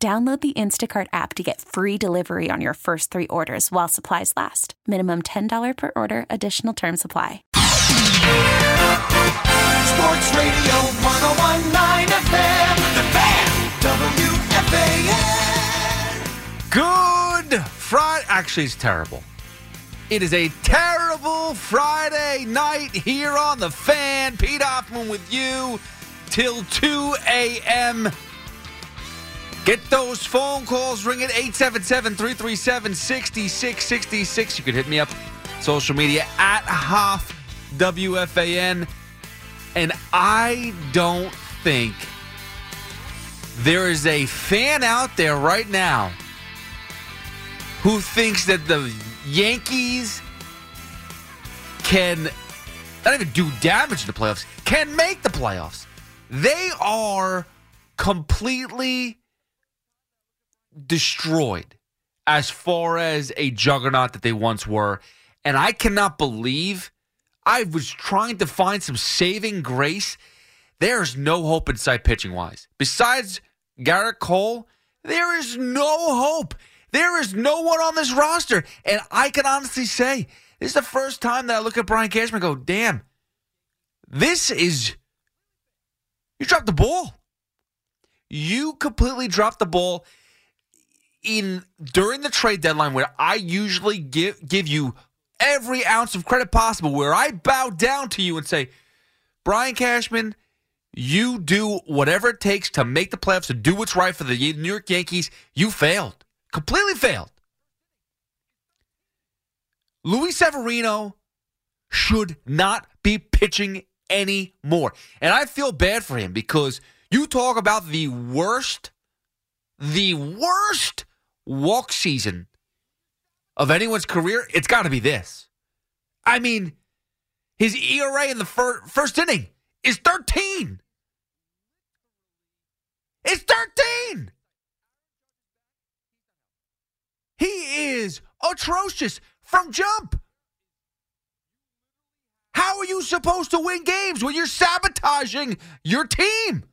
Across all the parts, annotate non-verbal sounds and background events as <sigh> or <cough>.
Download the Instacart app to get free delivery on your first three orders while supplies last. Minimum $10 per order, additional term supply. Sports Radio 1019 FM, The Fan, WFAN. Good Friday. Actually, it's terrible. It is a terrible Friday night here on the fan. Pete Hoffman with you till 2 a.m. Get those phone calls ringing 877 337 6666. You could hit me up social media at Hoff WFAN. And I don't think there is a fan out there right now who thinks that the Yankees can not even do damage in the playoffs, can make the playoffs. They are completely destroyed as far as a juggernaut that they once were. And I cannot believe I was trying to find some saving grace. There's no hope inside pitching wise. Besides Gerrit Cole, there is no hope. There is no one on this roster. And I can honestly say, this is the first time that I look at Brian Cashman and go, damn, this is. You dropped the ball. You completely dropped the ball in during the trade deadline where I usually give give you every ounce of credit possible, where I bow down to you and say, Brian Cashman, you do whatever it takes to make the playoffs, to do what's right for the New York Yankees. You failed. Completely failed. Luis Severino should not be pitching anymore. And I feel bad for him because you talk about the worst, the worst walk season of anyone's career. It's got to be this. I mean, his ERA in the fir- first inning is 13. It's 13. He is atrocious from jump. How are you supposed to win games when you're sabotaging your team?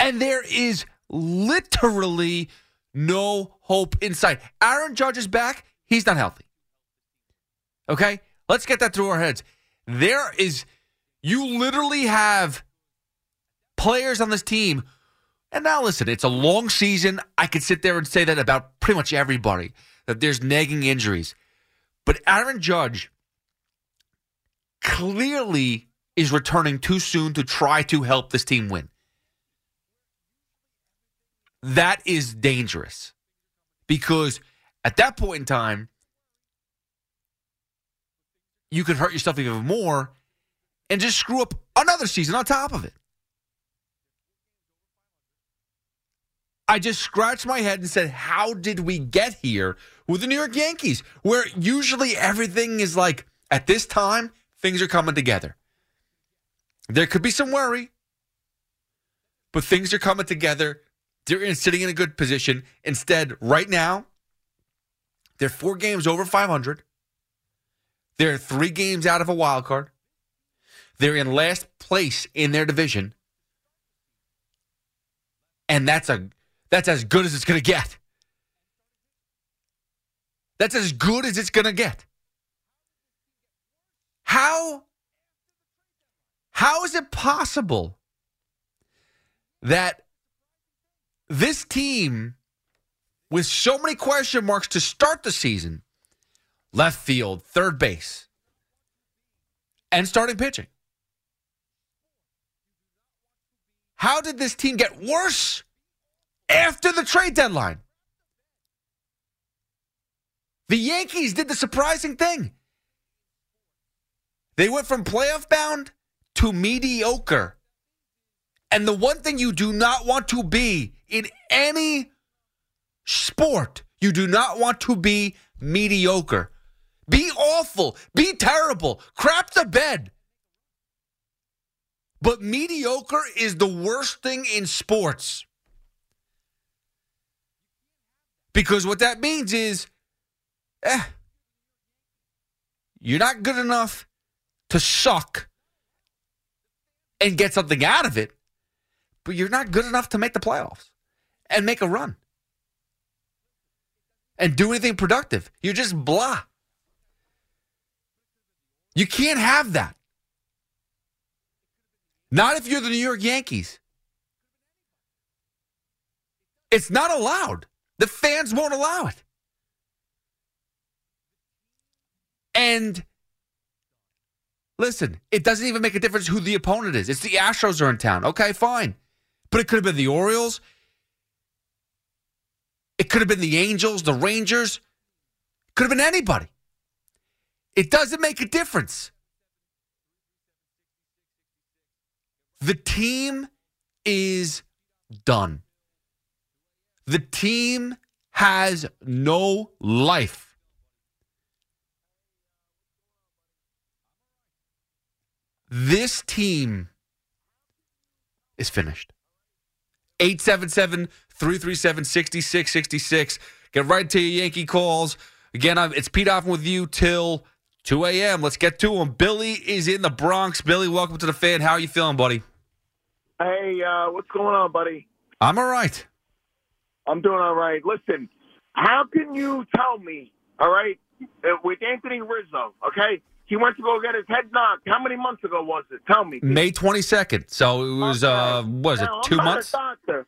And there is literally no hope inside. Aaron Judge is back. He's not healthy. Okay? Let's get that through our heads. There is, you literally have players on this team. And now listen, it's a long season. I could sit there and say that about pretty much everybody, that there's nagging injuries. But Aaron Judge clearly is returning too soon to try to help this team win. That is dangerous because at that point in time, you could hurt yourself even more and just screw up another season on top of it. I just scratched my head and said, How did we get here with the New York Yankees? Where usually everything is like, at this time, things are coming together. There could be some worry, but things are coming together. They're in, sitting in a good position. Instead, right now, they're four games over 500. They're three games out of a wild card. They're in last place in their division. And that's a that's as good as it's going to get. That's as good as it's going to get. How how is it possible that this team with so many question marks to start the season, left field, third base, and starting pitching. How did this team get worse after the trade deadline? The Yankees did the surprising thing. They went from playoff bound to mediocre And the one thing you do not want to be in any sport, you do not want to be mediocre. Be awful. Be terrible. Crap the bed. But mediocre is the worst thing in sports. Because what that means is, eh, you're not good enough to suck and get something out of it, but you're not good enough to make the playoffs and make a run and do anything productive. You're just blah. You can't have that. Not if you're the New York Yankees. It's not allowed. The fans won't allow it. And listen, it doesn't even make a difference who the opponent is. It's the Astros are in town. Okay, fine. But it could have been the Orioles. It could have been the Angels, the Rangers. Could have been anybody. It doesn't make a difference. The team is done. The team has no life. This team is finished. 877 337 6666. Get right to your Yankee calls. Again, I'm, it's Pete Hoffman with you till 2 a.m. Let's get to him. Billy is in the Bronx. Billy, welcome to the fan. How are you feeling, buddy? Hey, uh, what's going on, buddy? I'm all right. I'm doing all right. Listen, how can you tell me, all right, uh, with Anthony Rizzo, okay? He went to go get his head knocked. How many months ago was it? Tell me. May 22nd. So it was, Okay. uh, what was it, Now, I'm two not a months? doctor.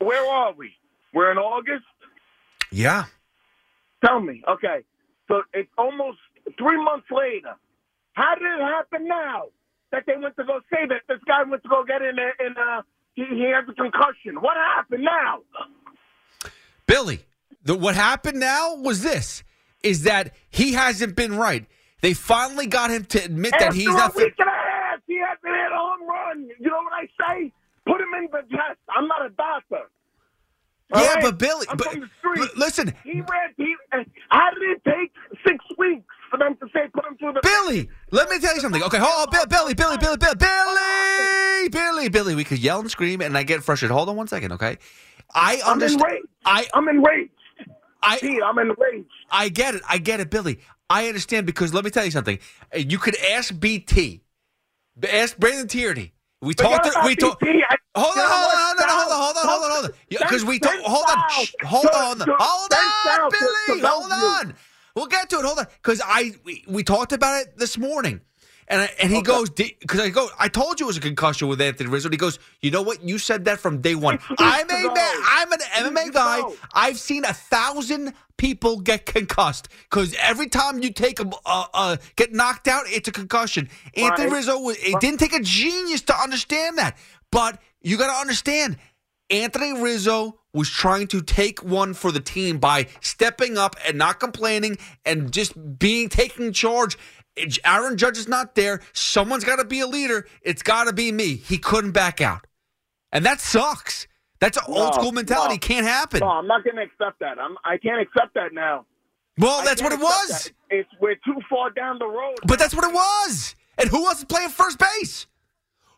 Where are we? We're in August? Yeah. Tell me. Okay. So it's almost three months later. How did it happen now that they went to go say that this guy went to go get in a, in a he, he has a concussion? What happened now? Billy, the, what happened now was this, is that he hasn't been right. They finally got him to admit that After he's a not week and a half, he hasn't hit a home run. You know what I say? Put him in the test. I'm not a doctor. Yeah, right? but Billy, I'm but, from the street. but listen, He ran. He, uh, how did it take six weeks for them to say put him through the? Billy, let me tell you something. Okay, hold on, Bill, Billy, Billy, Billy, Billy, Billy, Billy, Billy. We could yell and scream, and I get frustrated. Hold on one second, okay? I I'm understand. enraged. I, I'm enraged. I, I'm enraged. I get it. I get it, Billy. I understand because let me tell you something. Uh, You could ask BT, ask Brandon Tierney. We talked. We talked. Hold on, hold on, hold on, hold on, hold on, hold on. Because we don't. Hold on, send shh, out hold on, hold on, Billy, hold on. We'll get to it. Hold on, because I we, we talked about it this morning, and I, and he goes because I go. I told you it was a concussion with Anthony Rizzo. He goes, you know what? You said that from day one. <laughs> I'm a man. I'm an MMA guy. I've seen a thousand people get concussed because every time you take a uh, uh, get knocked out, it's a concussion. Anthony Rizzo, was- it didn't take a genius to understand that, but you got to understand. Anthony Rizzo was trying to take one for the team by stepping up and not complaining and just being taking charge. Aaron Judge is not there. Someone's got to be a leader. It's got to be me. He couldn't back out. And that sucks. That's an old school mentality. no. Can't happen. No, I'm not going to accept that. I'm. I can't accept that now. Well, that's what it was. that. It's we're too far down the road. But that's what it was. And who else is playing first base?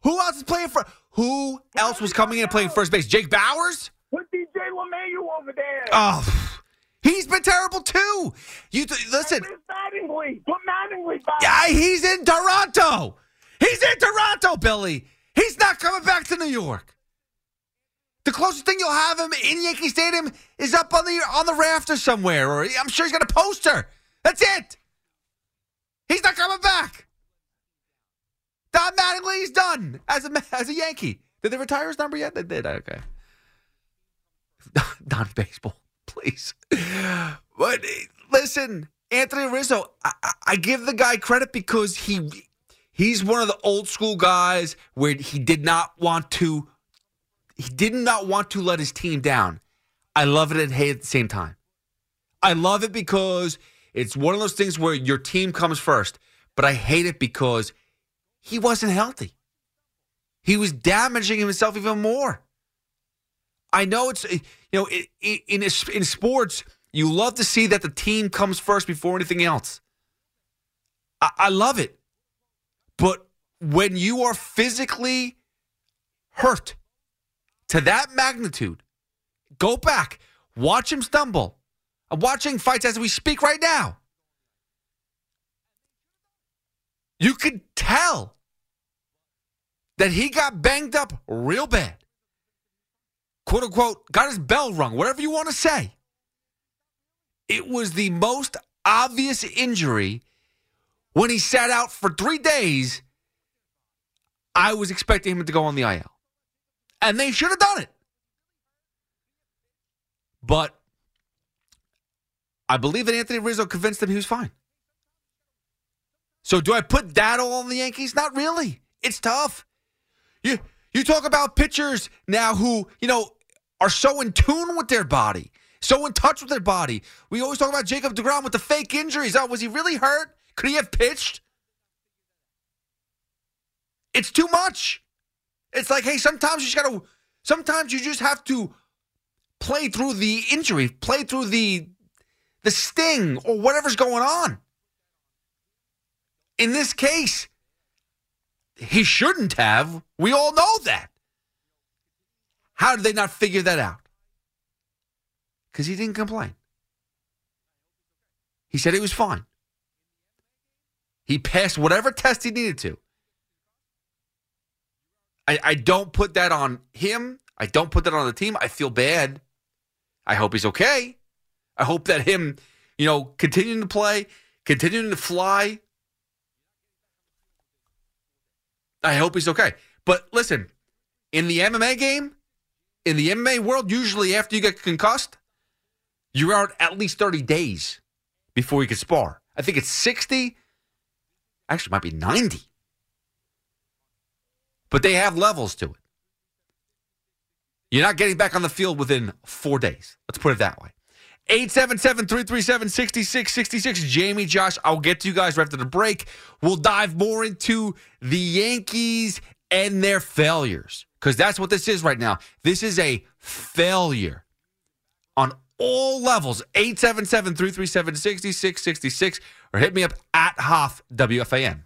Who else is playing for? Who else was coming in and playing first base? Jake Bauers? Put DJ LeMahieu over there. Oh, he's been terrible too. You th- listen. Mattingly? Put Mattingly back. Yeah, he's in Toronto. He's in Toronto, Billy. He's not coming back to New York. The closest thing you'll have him in Yankee Stadium is up on the on the rafter somewhere, or I'm sure he's got a poster. That's it. He's not coming back. Don Mattingly's done as a as a Yankee. Did they retire his number yet? They did. Okay. <laughs> Don baseball, please. But listen, Anthony Rizzo, I, I- give the guy credit because he he's one of the old school guys where he did not want to he did not want to let his team down. I love it and hate at the same time. I love it because it's one of those things where your team comes first, but I hate it because he wasn't healthy. he was damaging himself even more. I know it's you know in in, in sports you love to see that the team comes first before anything else. I, I love it, but when you are physically hurt to that magnitude, go back, watch him stumble. I'm watching fights as we speak right now. You could tell that he got banged up real bad. Quote unquote, got his bell rung, whatever you want to say. It was the most obvious injury when he sat out for three days. I was expecting him to go on the IL. And they should have done it. But I believe that Anthony Rizzo convinced them he was fine. So do I put that all on the Yankees? Not really. It's tough. You you talk about pitchers now who, you know, are so in tune with their body, so in touch with their body. We always talk about Jacob DeGrom with the fake injuries. Oh, was he really hurt? Could he have pitched? It's too much. It's like, hey, sometimes you just gotta sometimes you just have to play through the injury, play through the the sting or whatever's going on. In this case, he shouldn't have. We all know that. How did they not figure that out? Because he didn't complain. He said he was fine. He passed whatever test he needed to. I, I don't put that on him. I don't put that on the team. I feel bad. I hope he's okay. I hope that him, you know, continuing to play, continuing to fly, I hope he's okay. But listen, in the MMA game, in the MMA world, usually after you get concussed, you're out at least 30 days before you can spar. I think it's 60. Actually, might be 90. But they have levels to it. You're not getting back on the field within four days. Let's put it that way. 877 337 6666. Jamie, Josh, I'll get to you guys right after the break. We'll dive more into the Yankees and their failures because that's what this is right now. This is a failure on all levels. 877 337 6666 or hit me up at Hoff WFAN.